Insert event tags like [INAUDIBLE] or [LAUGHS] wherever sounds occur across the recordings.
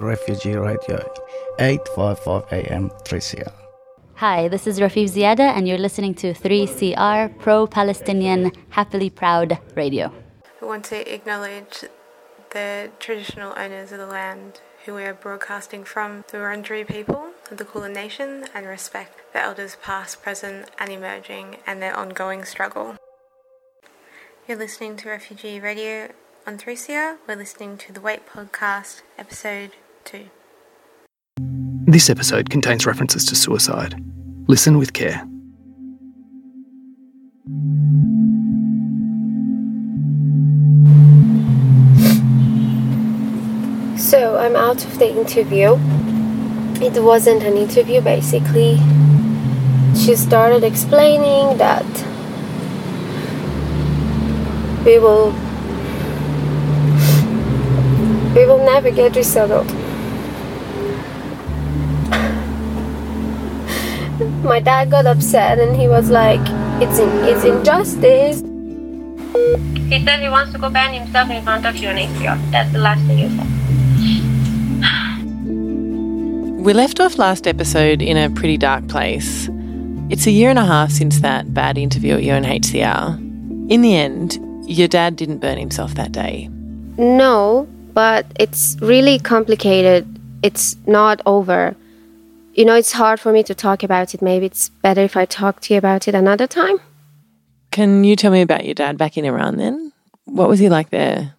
Refugee Radio, 855 AM 3CR. Hi, this is Rafeef Ziadah, and you're listening to 3CR, pro Palestinian, happily proud radio. We want to acknowledge the traditional owners of the land who we are broadcasting from, the Wurundjeri people of the Kulin Nation, and respect the elders past, present, and emerging, and their ongoing struggle. You're listening to Refugee Radio on 3CR. We're listening to the Wait Podcast, episode 2. This episode contains references to suicide. Listen with care. So I'm out of the interview. It wasn't an interview basically. She started explaining that we will we will never get resettled. My dad got upset and he was like, "It's in, it's injustice." He said he wants to go ban himself in front of UNHCR. That's the last thing he said. We left off last episode in a pretty dark place. It's a year and a half since that bad interview at UNHCR. In the end, your dad didn't burn himself that day. No, but it's really complicated. It's not over. You know, it's hard for me to talk about it. Maybe it's better if I talk to you about it another time. Can you tell me about your dad back in Iran then? What was he like there?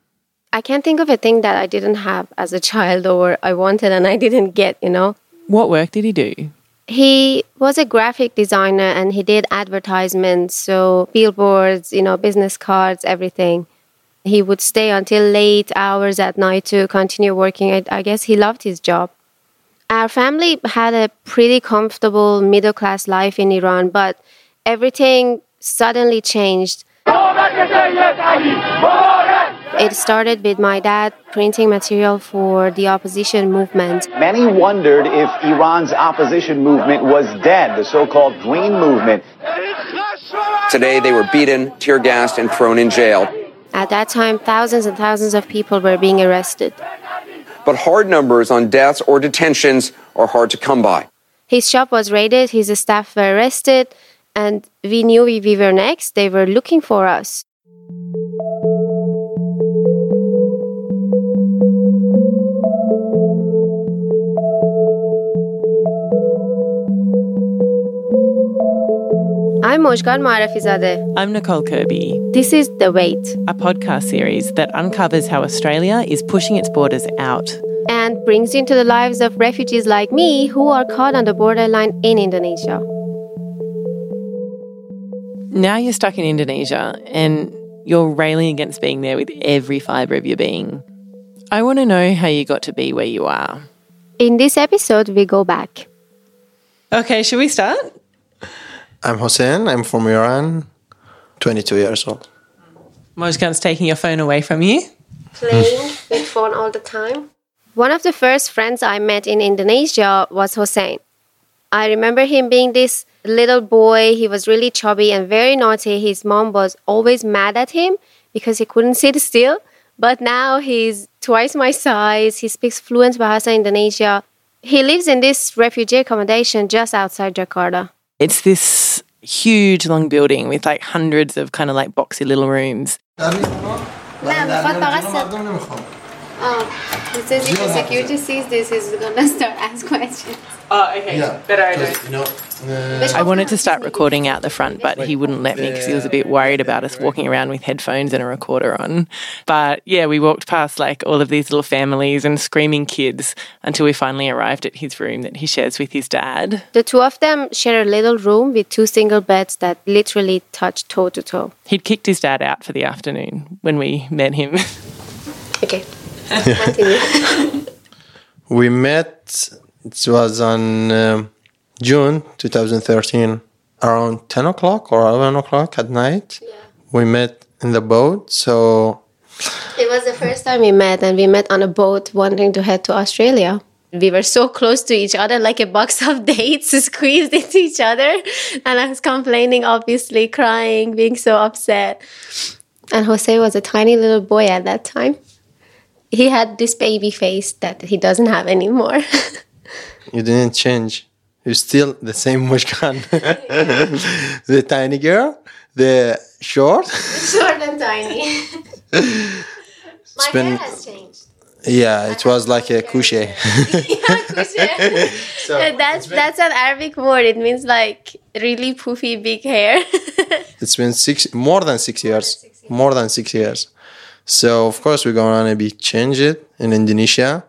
I can't think of a thing that I didn't have as a child or I wanted and I didn't get, you know. What work did he do? He was a graphic designer and he did advertisements, so billboards, you know, business cards, everything. He would stay until late hours at night to continue working. I, I guess he loved his job. Our family had a pretty comfortable middle class life in Iran, but everything suddenly changed. It started with my dad printing material for the opposition movement. Many wondered if Iran's opposition movement was dead, the so-called Green Movement. Today they were beaten, tear gassed, and thrown in jail. At that time, thousands and thousands of people were being arrested. But hard numbers on deaths or detentions are hard to come by. His shop was raided, his staff were arrested, and we knew we, we were next. They were looking for us. I'm Mojgan Moarefizadeh. I'm Nicole Curby. This is The Wait, a podcast series that uncovers how Australia is pushing its borders out and brings into the lives of refugees like me who are caught on the borderline in Indonesia. Now you're stuck in Indonesia and you're railing against being there with every fibre of your being. I want to know how you got to be where you are. In this episode, we go back. Okay, should we start? I'm Hossein. I'm from Iran, 22 years old. Mojgan's taking your phone away from you. Playing with phone all the time. One of the first friends I met in Indonesia was Hossein. I remember him being this little boy. He was really chubby and very naughty. His mom was always mad at him because he couldn't sit still. But now he's twice my size. He speaks fluent Bahasa Indonesia. He lives in this refugee accommodation just outside Jakarta. It's this huge long building with like hundreds of kind of like boxy little rooms. Oh, he says if the security sees this, he's gonna [LAUGHS] start asking questions. Oh, okay. Yeah, Better idea. You know, uh, I wanted to start recording out the front, but he wouldn't let me because he was a bit worried about us walking around with headphones and a recorder on. But yeah, we walked past like all of these little families and screaming kids until we finally arrived at his room that he shares with his dad. The two of them share a little room with two single beds that literally touch toe to toe. He'd kicked his dad out for the afternoon when we met him. [LAUGHS] Okay, continue. We met, it was on um, June 2013, around 10 o'clock or 11 o'clock at night. Yeah. We met in the boat, so It was the first time we met, and we met on a boat wanting to head to Australia. We were so close to each other, like a box [LAUGHS] of dates squeezed into each other. And I was complaining, obviously, crying, being so upset. And Hossein was a tiny little boy at that time. He had this baby face that he doesn't have anymore. [LAUGHS] You didn't change. You're still the same [LAUGHS] Mushkan. [LAUGHS] the tiny girl, the short. Short and tiny. My been- hair has changed. Yeah, it was like a couche. that's that's an Arabic word. It means like really poofy big hair. It's been six, more than six years. More than six years. So of course we're gonna be change it in Indonesia.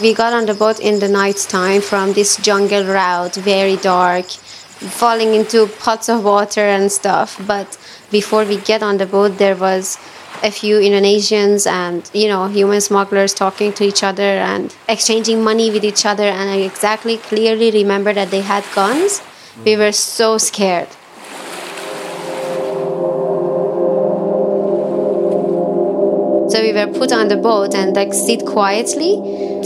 we got on the boat in the night time from this jungle route, very dark, falling into pots of water and stuff. But before we get on the boat, there was a few Indonesians and you know human smugglers talking to each other and exchanging money with each other. And I exactly clearly remember that they had guns. We were so scared. So we were put on the boat and like sit quietly.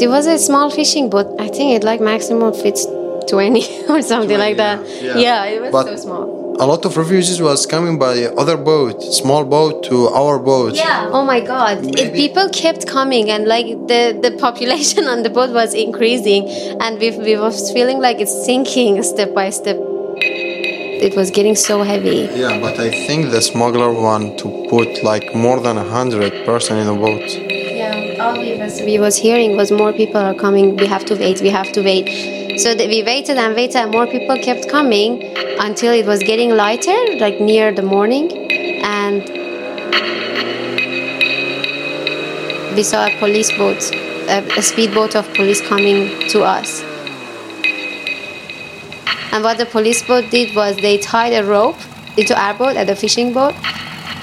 It was a small fishing boat. I think it like maximum fits 20 [LAUGHS] or something like that. yeah. Yeah, it was But- so small. A lot of refugees was coming by other boat, small boat to our boat. Yeah. Oh my God. It, people kept coming and like the, the population [LAUGHS] on the boat was increasing and we, we was feeling like it's sinking step by step. It was getting so heavy. Yeah, but I think the smuggler want to put like more than a hundred person in the boat. Yeah, all we was, we was hearing was more people are coming. We have to wait. We have to wait. So that we waited and waited, and more people kept coming until it was getting lighter, like near the morning, and we saw a police boat, a, a speedboat of police coming to us. And what the police boat did was they tied a rope into our boat at the fishing boat,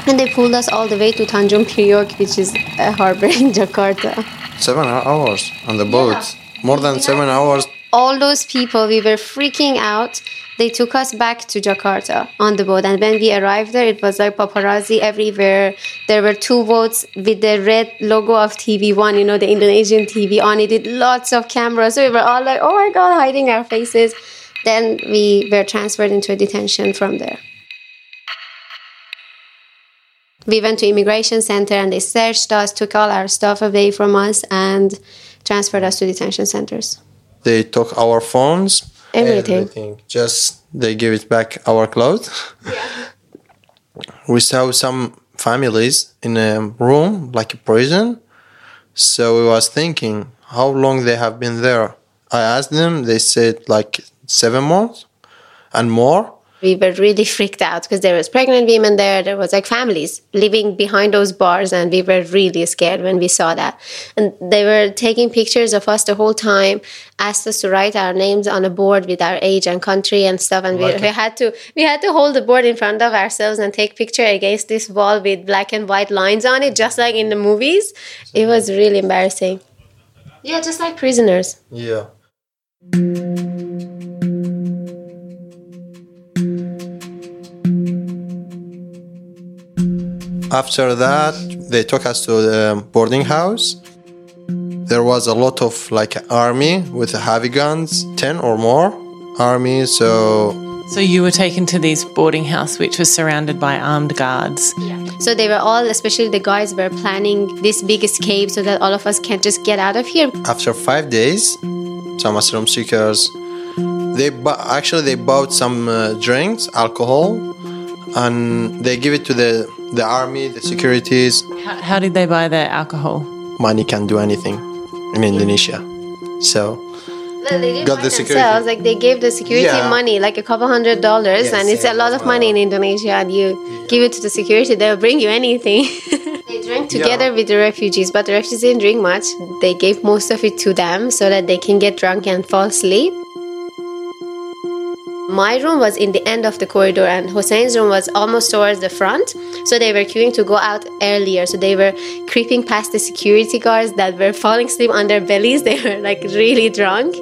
and they pulled us all the way to Tanjung Priok, which is a harbor [LAUGHS] in Jakarta. Seven hours on the boat. More than seven hours. All those people, we were freaking out. They took us back to Jakarta on the boat. And when we arrived there, it was like paparazzi everywhere. There were two boats with the red logo of TV1, you know, the Indonesian TV on it, lots of cameras. So we were all like, oh my God, hiding our faces. Then we were transferred into a detention from there. We went to immigration center and they searched us, took all our stuff away from us, and transferred us to detention centers. They took our phones. Everything. Just they give it back our clothes. we saw some families in a room like a prison. So we was thinking how long they have been there. I asked them. They said like seven months and more. We were really freaked out because there was pregnant women there there was like families living behind those bars and we were really scared when we saw that. And they were taking pictures of us the whole time asked us to write our names on a board with our age and country and stuff and we, we had to we had to hold the board in front of ourselves and take picture against this wall with black and white lines on it just like in the movies. It was really embarrassing. Yeah just like prisoners. Yeah. After that, they took us to the boarding house. There was a lot of like army with heavy guns, 10 or more army. So So you were taken to this boarding house, which was surrounded by armed guards. Yeah. So they were all, especially the guys, were planning this big escape so that all of us can just get out of here. after five days, some asylum seekers, they bu- actually they bought some uh, drinks, alcohol, and they give it to the the army, the securities. How, how did they buy the alcohol? Money can do anything in Indonesia, so No, they didn't Got buy the security. themselves. Like they gave the security Yeah. money, like a couple hundred dollars, Yes, and it's a lot of money in Indonesia. And you give it to the security, they'll bring you anything. [LAUGHS] they drank together with the refugees, but the refugees didn't drink much. They gave most of it to them so that they can get drunk and fall asleep. My room was in the end of the corridor, and Hossein's room was almost towards the front. So they were queuing to go out earlier. So they were creeping past the security guards that were falling asleep on their bellies. [LAUGHS] They were like really drunk.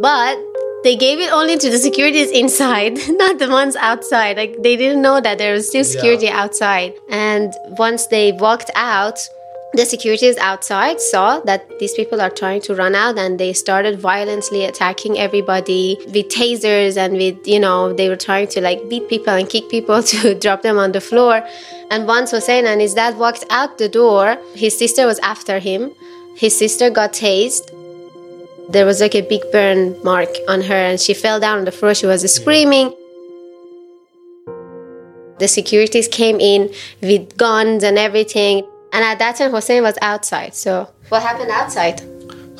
But they gave it only to the securities inside, [LAUGHS] not the ones outside. Like they didn't know that there was still security outside. And once they walked out, The securities outside saw that these people are trying to run out and they started violently attacking everybody with tasers and with, you know, they were trying to like beat people and kick people [LAUGHS] to drop them on the floor. And once Hossein and his dad walked out the door, his sister was after him. His sister got tased. There was like a big burn mark on her and she fell down on the floor. She was screaming. The securities came in with guns and everything. And at that time, Hossein was outside. So, what happened outside?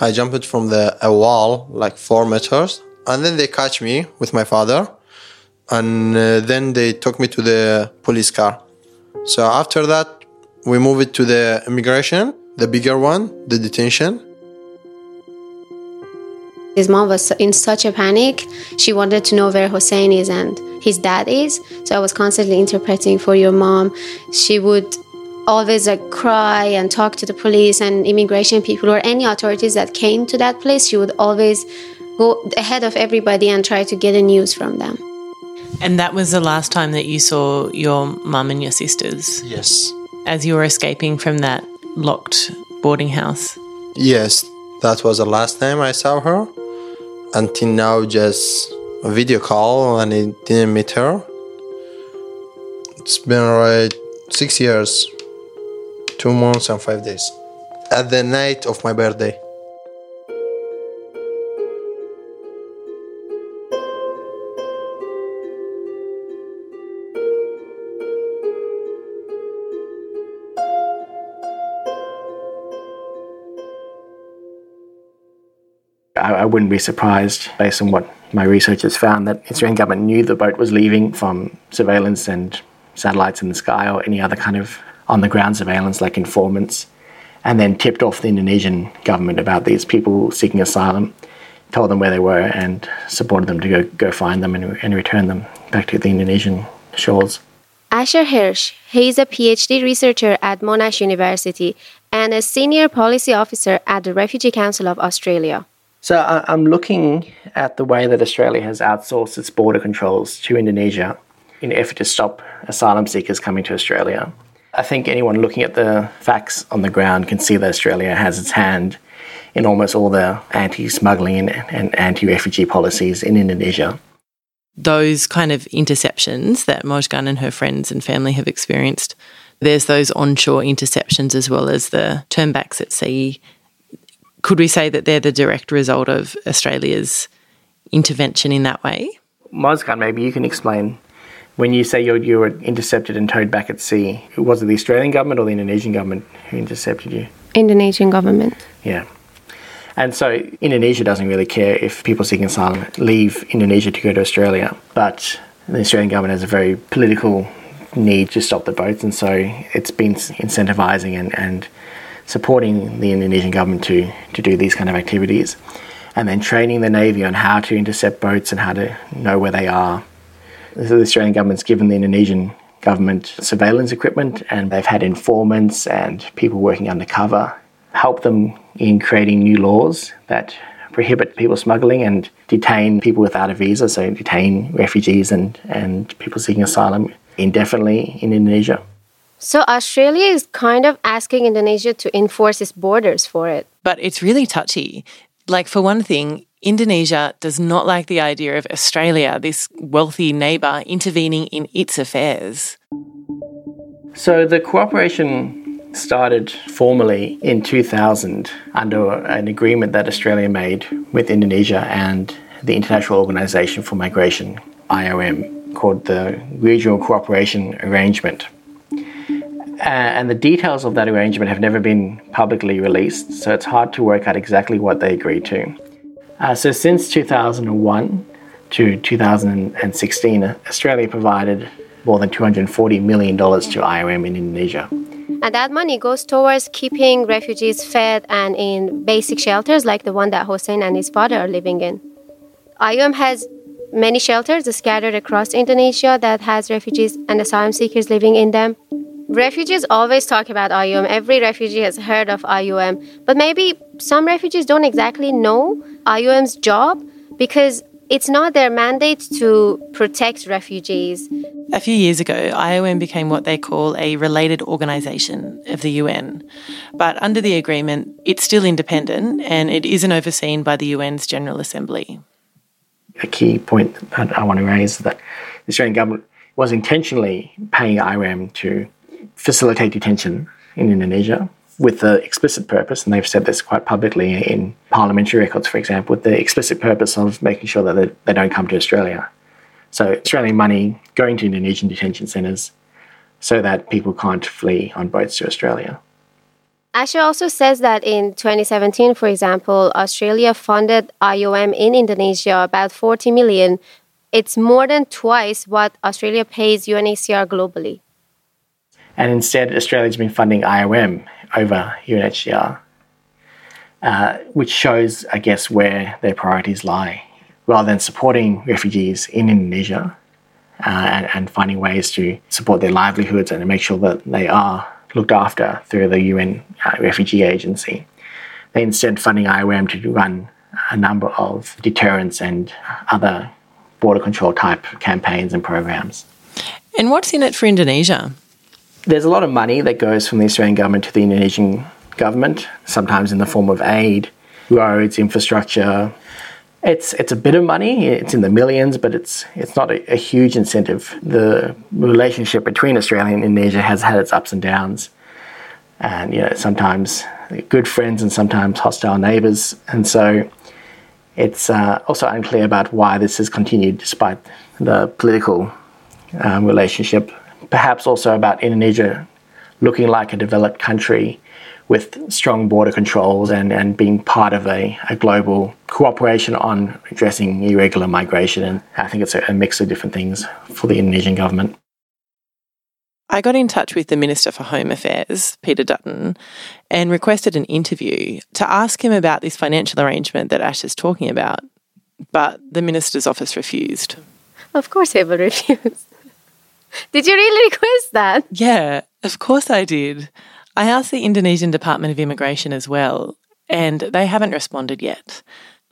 I jumped from the a wall like four meters, and then they catch me with my father, and uh, then they took me to the police car. So after that, we moved to the immigration, the bigger one, the detention. His mom was in such a panic. She wanted to know where Hossein is and his dad is. So I was constantly interpreting for your mom. She would always like cry and talk to the police and immigration people or any authorities that came to that place she would always go ahead of everybody and try to get a news from them And that was the last time that you saw your mum and your sisters Yes. as you were escaping from that locked boarding house. Yes, that was the last time I saw her. Until now, just a video call, and I didn't meet her. It's been right six years, two months and five days. At the night of my birthday. I, wouldn't be surprised, based on what my research has found, that Australian government knew the boat was leaving from surveillance and satellites in the sky or any other kind of on the ground surveillance like informants, and then tipped off the Indonesian government about these people seeking asylum, told them where they were, and supported them to go, go find them and, and return them back to the Indonesian shores. Asher Hirsch, he is a PhD researcher at Monash University and a senior policy officer at the Refugee Council of Australia. So I- I'm looking at the way that Australia has outsourced its border controls to Indonesia in effort to stop asylum seekers coming to Australia. I think anyone looking at the facts on the ground can see that Australia has its hand in almost all the anti-smuggling and, and anti-refugee policies in Indonesia. Those kind of interceptions that Mojgan and her friends and family have experienced, there's those onshore interceptions as well as the turnbacks at sea. Could we say that they're the direct result of Australia's intervention in that way? Mojgan, maybe you can explain. When you say you were intercepted and towed back at sea, was it the Australian government or the Indonesian government who intercepted you? Indonesian government. Yeah. And so Indonesia doesn't really care if people seeking asylum leave Indonesia to go to Australia, but the Australian government has a very political need to stop the boats, and so it's been incentivizing and, and supporting the Indonesian government to, to do these kind of activities, and then training the Navy on how to intercept boats and how to know where they are. So the Australian government's given the Indonesian government surveillance equipment, and they've had informants and people working undercover help them in creating new laws that prohibit people smuggling and detain people without a visa, so detain refugees and, and people seeking asylum indefinitely in Indonesia. So Australia is kind of asking Indonesia to enforce its borders for it. But it's really touchy. Like, for one thing, Indonesia does not like the idea of Australia, this wealthy neighbour, intervening in its affairs. So the cooperation started formally in 2000 under an agreement that Australia made with Indonesia and the International Organization for Migration, IOM, called the Regional Cooperation Arrangement. And the details of that arrangement have never been publicly released, so it's hard to work out exactly what they agreed to. Uh, so since 2001 to 2016, Australia provided more than $240 million to IOM in Indonesia. And that money goes towards keeping refugees fed and in basic shelters like the one that Hossein and his father are living in. IOM has many shelters scattered across Indonesia that has refugees and asylum seekers living in them. Refugees always talk about IOM. Every refugee has heard of IOM. But maybe some refugees don't exactly know IOM's job because it's not their mandate to protect refugees. A few years ago, IOM became what they call a related organisation of the UN. But under the agreement, it's still independent and it isn't overseen by the UN's General Assembly. A key point that I want to raise is that the Australian government was intentionally paying IOM to facilitate detention in Indonesia with the explicit purpose, and they've said this quite publicly in parliamentary records, for example, with the explicit purpose of making sure that they, they don't come to Australia. So, Australian money going to Indonesian detention centres so that people can't flee on boats to Australia. Asher also says that in 2017, for example, Australia funded IOM in Indonesia about 40 million. It's more than twice what Australia pays UNHCR globally. And instead, Australia's been funding IOM over UNHCR, uh, which shows, I guess, where their priorities lie. Rather than supporting refugees in Indonesia uh, and, and, finding ways to support their livelihoods and to make sure that they are looked after through the UN uh, Refugee Agency, they instead funding IOM to run a number of deterrence and other border control type campaigns and programs. And what's in it for Indonesia? There's a lot of money that goes from the Australian government to the Indonesian government, sometimes in the form of aid, roads, infrastructure. It's it's a bit of money. It's in the millions, but it's it's not a, a huge incentive. The relationship between Australia and Indonesia has had its ups and downs, and you know sometimes good friends and sometimes hostile neighbours, and so it's uh, also unclear about why this has continued despite the political um, relationship perhaps also about Indonesia looking like a developed country with strong border controls and, and being part of a, a global cooperation on addressing irregular migration. And I think it's a, a mix of different things for the Indonesian government. I got in touch with the Minister for Home Affairs, Peter Dutton, and requested an interview to ask him about this financial arrangement that Ash is talking about. But the Minister's office refused. Of course, they will [LAUGHS] refuse. Did you really request that? Yeah, of course I did. I asked the Indonesian Department of Immigration as well, and they haven't responded yet.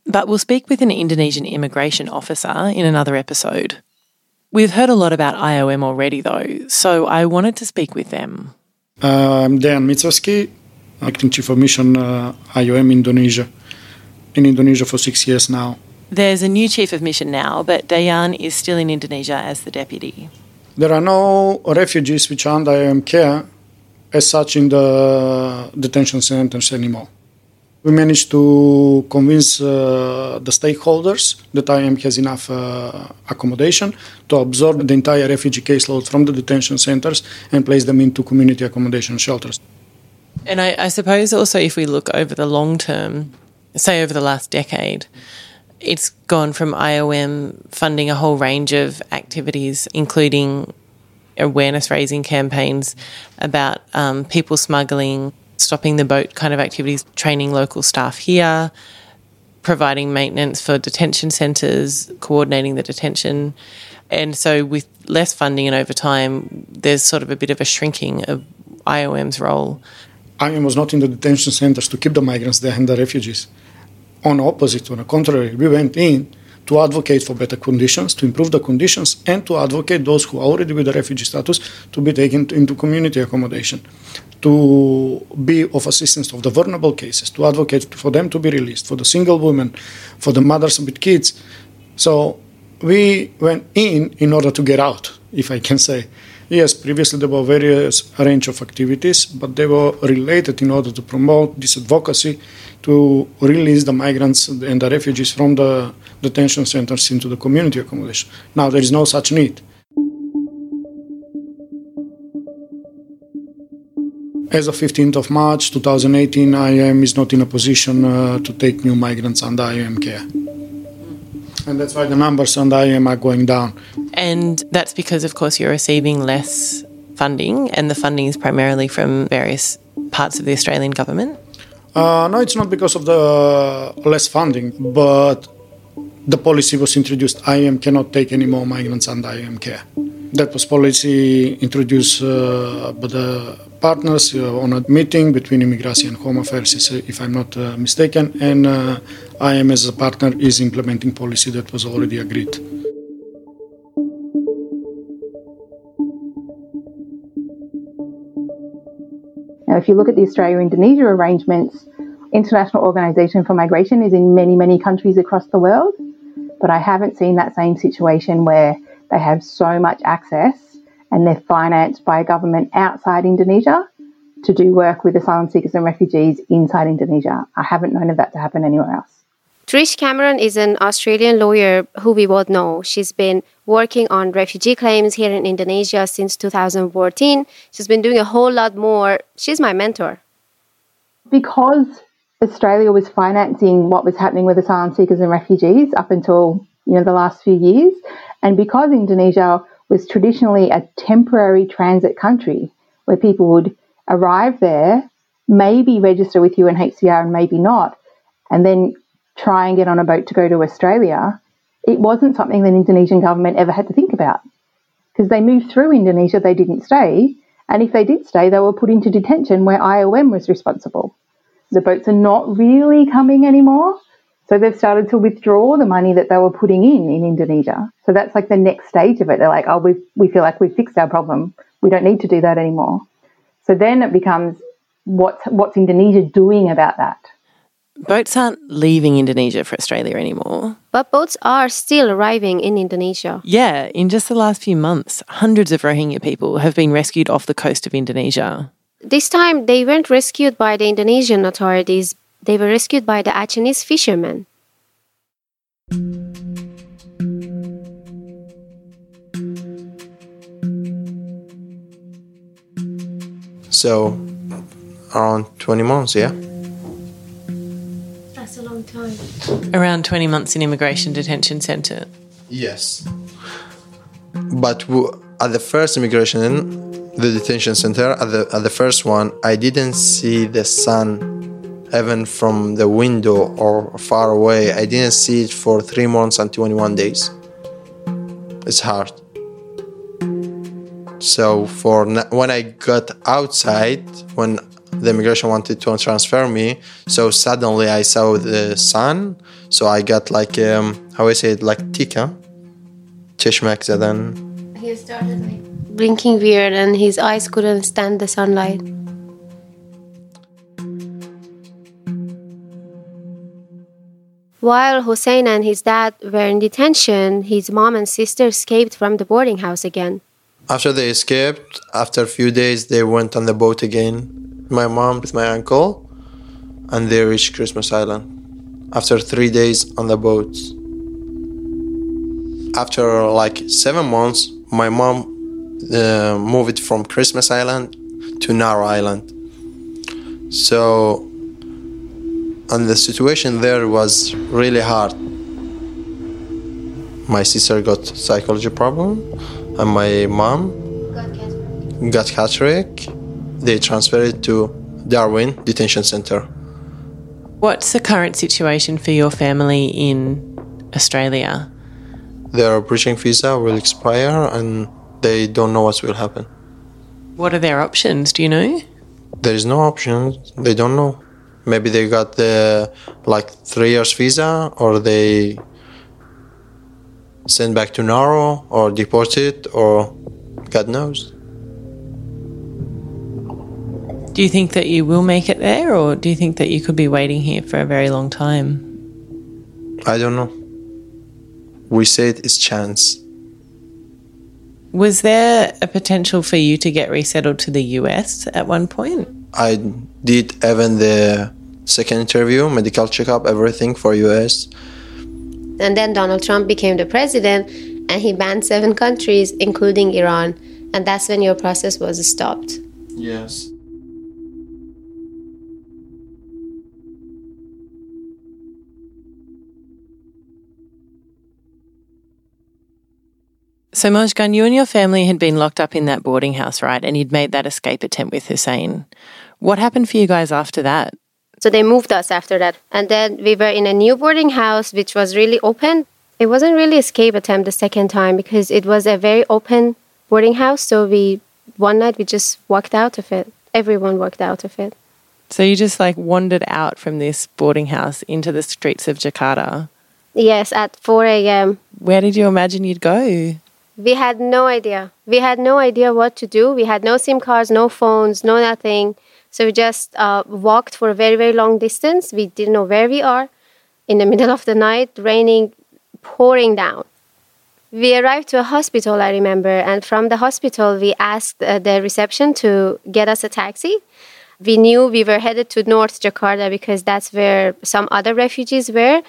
But we'll speak with an Indonesian immigration officer in another episode. We've heard a lot about IOM already, though, so I wanted to speak with them. Uh, I'm Dejan Micovski, acting chief of mission uh, IOM Indonesia. In Indonesia for six years now. There's a new chief of mission now, but Dejan is still in Indonesia as the deputy. There are no refugees which are under care as such in the detention centers anymore. We managed to convince uh, the stakeholders that IOM has enough uh, accommodation to absorb the entire refugee caseload from the detention centers and place them into community accommodation shelters. And I, I suppose also, if we look over the long term, say over the last decade, it's gone from IOM funding a whole range of activities, including awareness raising campaigns about um, people smuggling, stopping the boat kind of activities, training local staff here, providing maintenance for detention centres, coordinating the detention. And so, with less funding and over time, there's sort of a bit of a shrinking of IOM's role. IOM was not in the detention centres to keep the migrants there and the refugees on opposite, on the contrary, we went in to advocate for better conditions, to improve the conditions, and to advocate those who are already with the refugee status to be taken into community accommodation, to be of assistance of the vulnerable cases, to advocate for them to be released, for the single women, for the mothers with kids. So we went in in order to get out, if I can say. Yes, previously there were various range of activities, but they were related in order to promote this advocacy to release the migrants and the refugees from the detention centers into the community accommodation. Now there is no such need. As of 15th of March 2018, IOM is not in a position uh, to take new migrants under IOM care. And that's why the numbers on IOM are going down. And that's because, of course, you're receiving less funding, and the funding is primarily from various parts of the Australian government? Uh, no, it's not because of the less funding, but the policy was introduced. IOM cannot take any more migrants under IOM care. That was policy introduced uh, by the partners uh, on a meeting between Immigration and Home Affairs, if I'm not uh, mistaken, and uh, IOM as a partner is implementing policy that was already agreed. Now, if you look at the Australia Indonesia arrangements, International Organization for Migration is in many, many countries across the world, but I haven't seen that same situation where they have so much access and they're financed by a government outside Indonesia to do work with asylum seekers and refugees inside Indonesia. I haven't known of that to happen anywhere else. Trish Cameron is an Australian lawyer who we both know. She's been working on refugee claims here in Indonesia since 2014. She's been doing a whole lot more. She's my mentor. Because Australia was financing what was happening with asylum seekers and refugees up until you know the last few years, and because Indonesia was traditionally a temporary transit country where people would arrive there, maybe register with UNHCR and maybe not, and then try and get on a boat to go to Australia, it wasn't something that Indonesian government ever had to think about. Because they moved through Indonesia, they didn't stay. And if they did stay, they were put into detention where IOM was responsible. The boats are not really coming anymore. So they've started to withdraw the money that they were putting in in Indonesia. So that's like the next stage of it. They're like, oh, we we feel like we've fixed our problem. We don't need to do that anymore. So then it becomes what's what's Indonesia doing about that? Boats aren't leaving Indonesia for Australia anymore. But boats are still arriving in Indonesia. Yeah, in just the last few months, hundreds of Rohingya people have been rescued off the coast of Indonesia. This time, they weren't rescued by the Indonesian authorities, they were rescued by the Acehnese fishermen. So, around 20 months, yeah? That's a long time. Around 20 months in immigration detention centre. Yes. But w- at the first immigration, the detention center, at the, at the first one, I didn't see the sun even from the window or far away. I didn't see it for three months and 21 days. It's hard. So for when I got outside, when the immigration wanted to transfer me, so suddenly I saw the sun. So I got like um, how I say it, like tika, cheshmak zadan. He started like blinking weird, and his eyes couldn't stand the sunlight. While Hossein and his dad were in detention, his mom and sister escaped from the boarding house again. After they escaped, after a few days, they went on the boat again. My mom with my uncle, and they reached Christmas Island. After three days on the boat. After like seven months, my mom uh, moved from Christmas Island to Nauru Island. So and the situation there was really hard. My sister got psychology problem, and my mom got cataract. They transferred to Darwin Detention Center. What's the current situation for your family in Australia? Their bridging visa will expire, and they don't know what will happen. What are their options? Do you know? There is no options. They don't know. Maybe they got the like three years visa, or they sent back to Nauru, or deported, or God knows. Do you think that you will make it there, or do you think that you could be waiting here for a very long time? I don't know. We say it's chance. Was there a potential for you to get resettled to the US at one point? I did even the second interview, medical checkup, everything for US. And then Donald Trump became the president and he banned seven countries, including Iran. And that's when your process was stopped. Yes. So, Mojgan, you and your family had been locked up in that boarding house, right? And you'd made that escape attempt with Hossein. What happened for you guys after that? So they moved us after that. And then we were in a new boarding house, which was really open. It wasn't really escape attempt the second time because it was a very open boarding house. So we one night we just walked out of it. Everyone walked out of it. So you just like wandered out from this boarding house into the streets of Jakarta. Yes, at 4 a.m. Where did you imagine you'd go? We had no idea. We had no idea what to do. We had no SIM cards, no phones, no nothing. So we just uh, walked for a very, very long distance. We didn't know where we are. In the middle of the night, raining, pouring down. We arrived to a hospital, I remember, and from the hospital, we asked uh, the reception to get us a taxi. We knew we were headed to North Jakarta because that's where some other refugees were,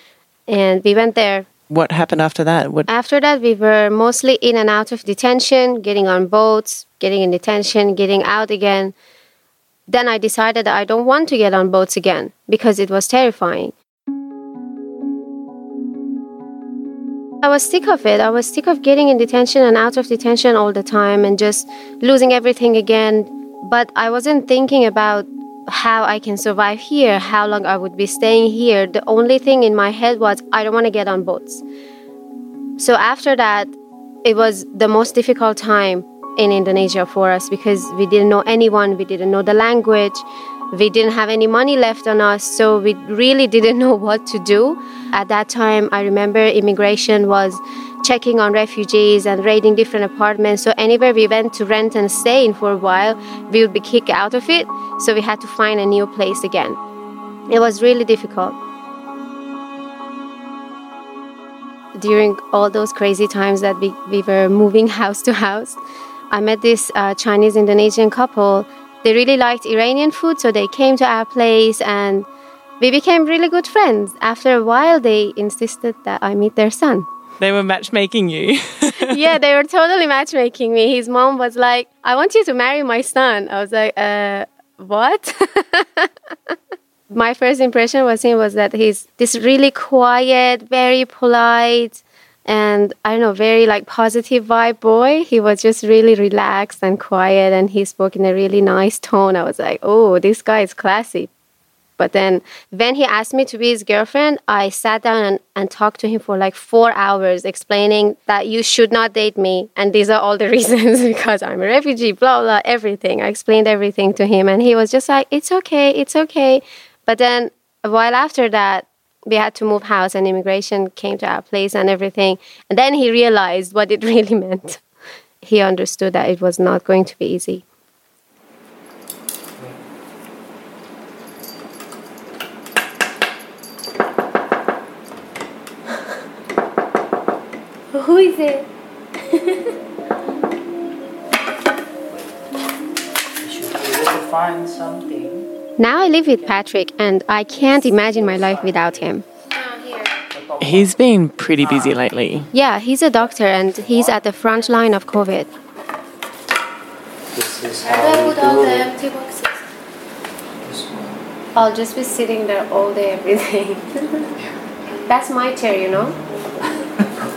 and we went there. What happened after that? What After that, we were mostly in and out of detention, getting on boats, getting in detention, getting out again. Then I decided I don't want to get on boats again because it was terrifying. I was sick of it. I was sick of getting in detention and out of detention all the time and just losing everything again. But I wasn't thinking about how I can survive here, how long I would be staying here. The only thing in my head was I don't want to get on boats. So after that, it was the most difficult time in Indonesia for us because we didn't know anyone, we didn't know the language, we didn't have any money left on us, so we really didn't [LAUGHS] know what to do. At that time, I remember immigration was checking on refugees and raiding different apartments. So anywhere we went to rent and stay in for a while, we would be kicked out of it. So we had to find a new place again. It was really difficult. During all those crazy times that we, we were moving [LAUGHS] house to house, I met this uh, Chinese Indonesian couple. They really liked Iranian food, so they came to our place and we became really good friends. After a while, they insisted that I meet their son. They were matchmaking you. [LAUGHS] yeah, they were totally matchmaking me. His mom was like, I want you to marry my son. I was like, uh, what? [LAUGHS] my first impression was him was that he's this really quiet, very polite, and I don't know, very like positive vibe boy. He was just really relaxed and quiet, and he spoke in a really nice tone. I was like, oh, this guy is classy. But then when he asked me to be his girlfriend, I sat down and, and talked to him for like four hours, explaining that you should not date me. And these are all the [LAUGHS] reasons because I'm a refugee, blah, blah, everything. I explained everything to him. And he was just like, it's okay, it's okay. But then a while after that, we had to move house and immigration came to our place and everything. And then he realized what it [LAUGHS] really meant. He understood that it was not going to be easy. [LAUGHS] Who is it? find something. Now I live with Patrick and I can't imagine my life without him. He's been pretty busy lately. Yeah, he's a doctor and he's at the front line of COVID. This is Where do I put all the empty boxes? I'll just be sitting there all day, every day. [LAUGHS] That's my chair, you know? [LAUGHS]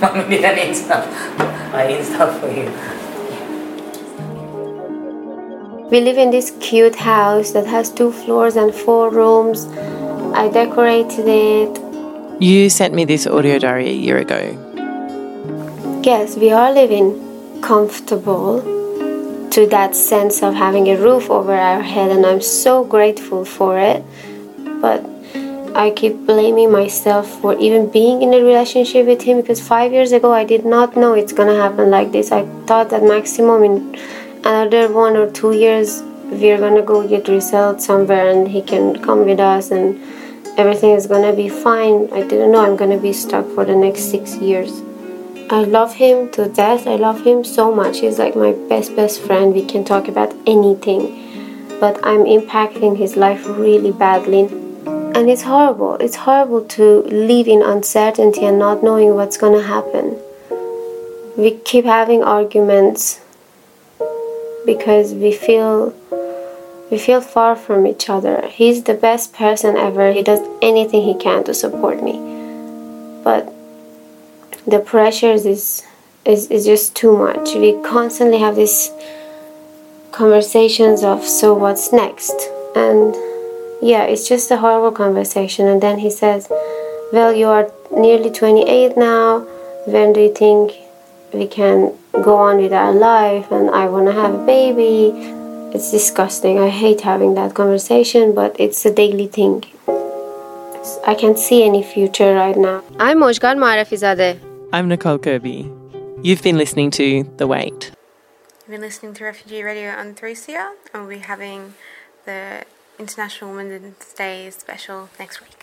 I need an Insta. I Insta for you. We live in this cute house that has two floors and four rooms. I decorated it. You sent me this audio diary a year ago. Yes, we are living comfortable to that sense of having a roof over our head, and I'm so grateful for it. But I keep blaming myself for even being in a relationship with him because five years ago I did not know it's gonna happen like this. I thought that maximum in another one or two years we're gonna go get resettled somewhere and he can come with us and everything is gonna be fine. I didn't know I'm gonna be stuck for the next six years. I love him to death. I love him so much. He's like my best, best friend. We can talk about anything. But I'm impacting his life really badly. And it's horrible. It's horrible to live in uncertainty and not knowing what's gonna happen. We keep having arguments because we feel we feel far from each other. He's the best person ever. He does anything he can to support me. But the pressures is is, is just too much. We constantly have these conversations of so what's next? And yeah, it's just a horrible conversation. And then he says, Well, you are nearly 28 now. When do you think we can go on with our life and I want to have a baby. It's disgusting. I hate having that conversation, but it's a daily thing. I can't see any future right now. I'm Mojgan Moarefizadeh. I'm Nicole Curby. You've been listening to The Wait. You've been listening to Refugee Radio on 3CR, and we'll be having the International Women's Day special next week.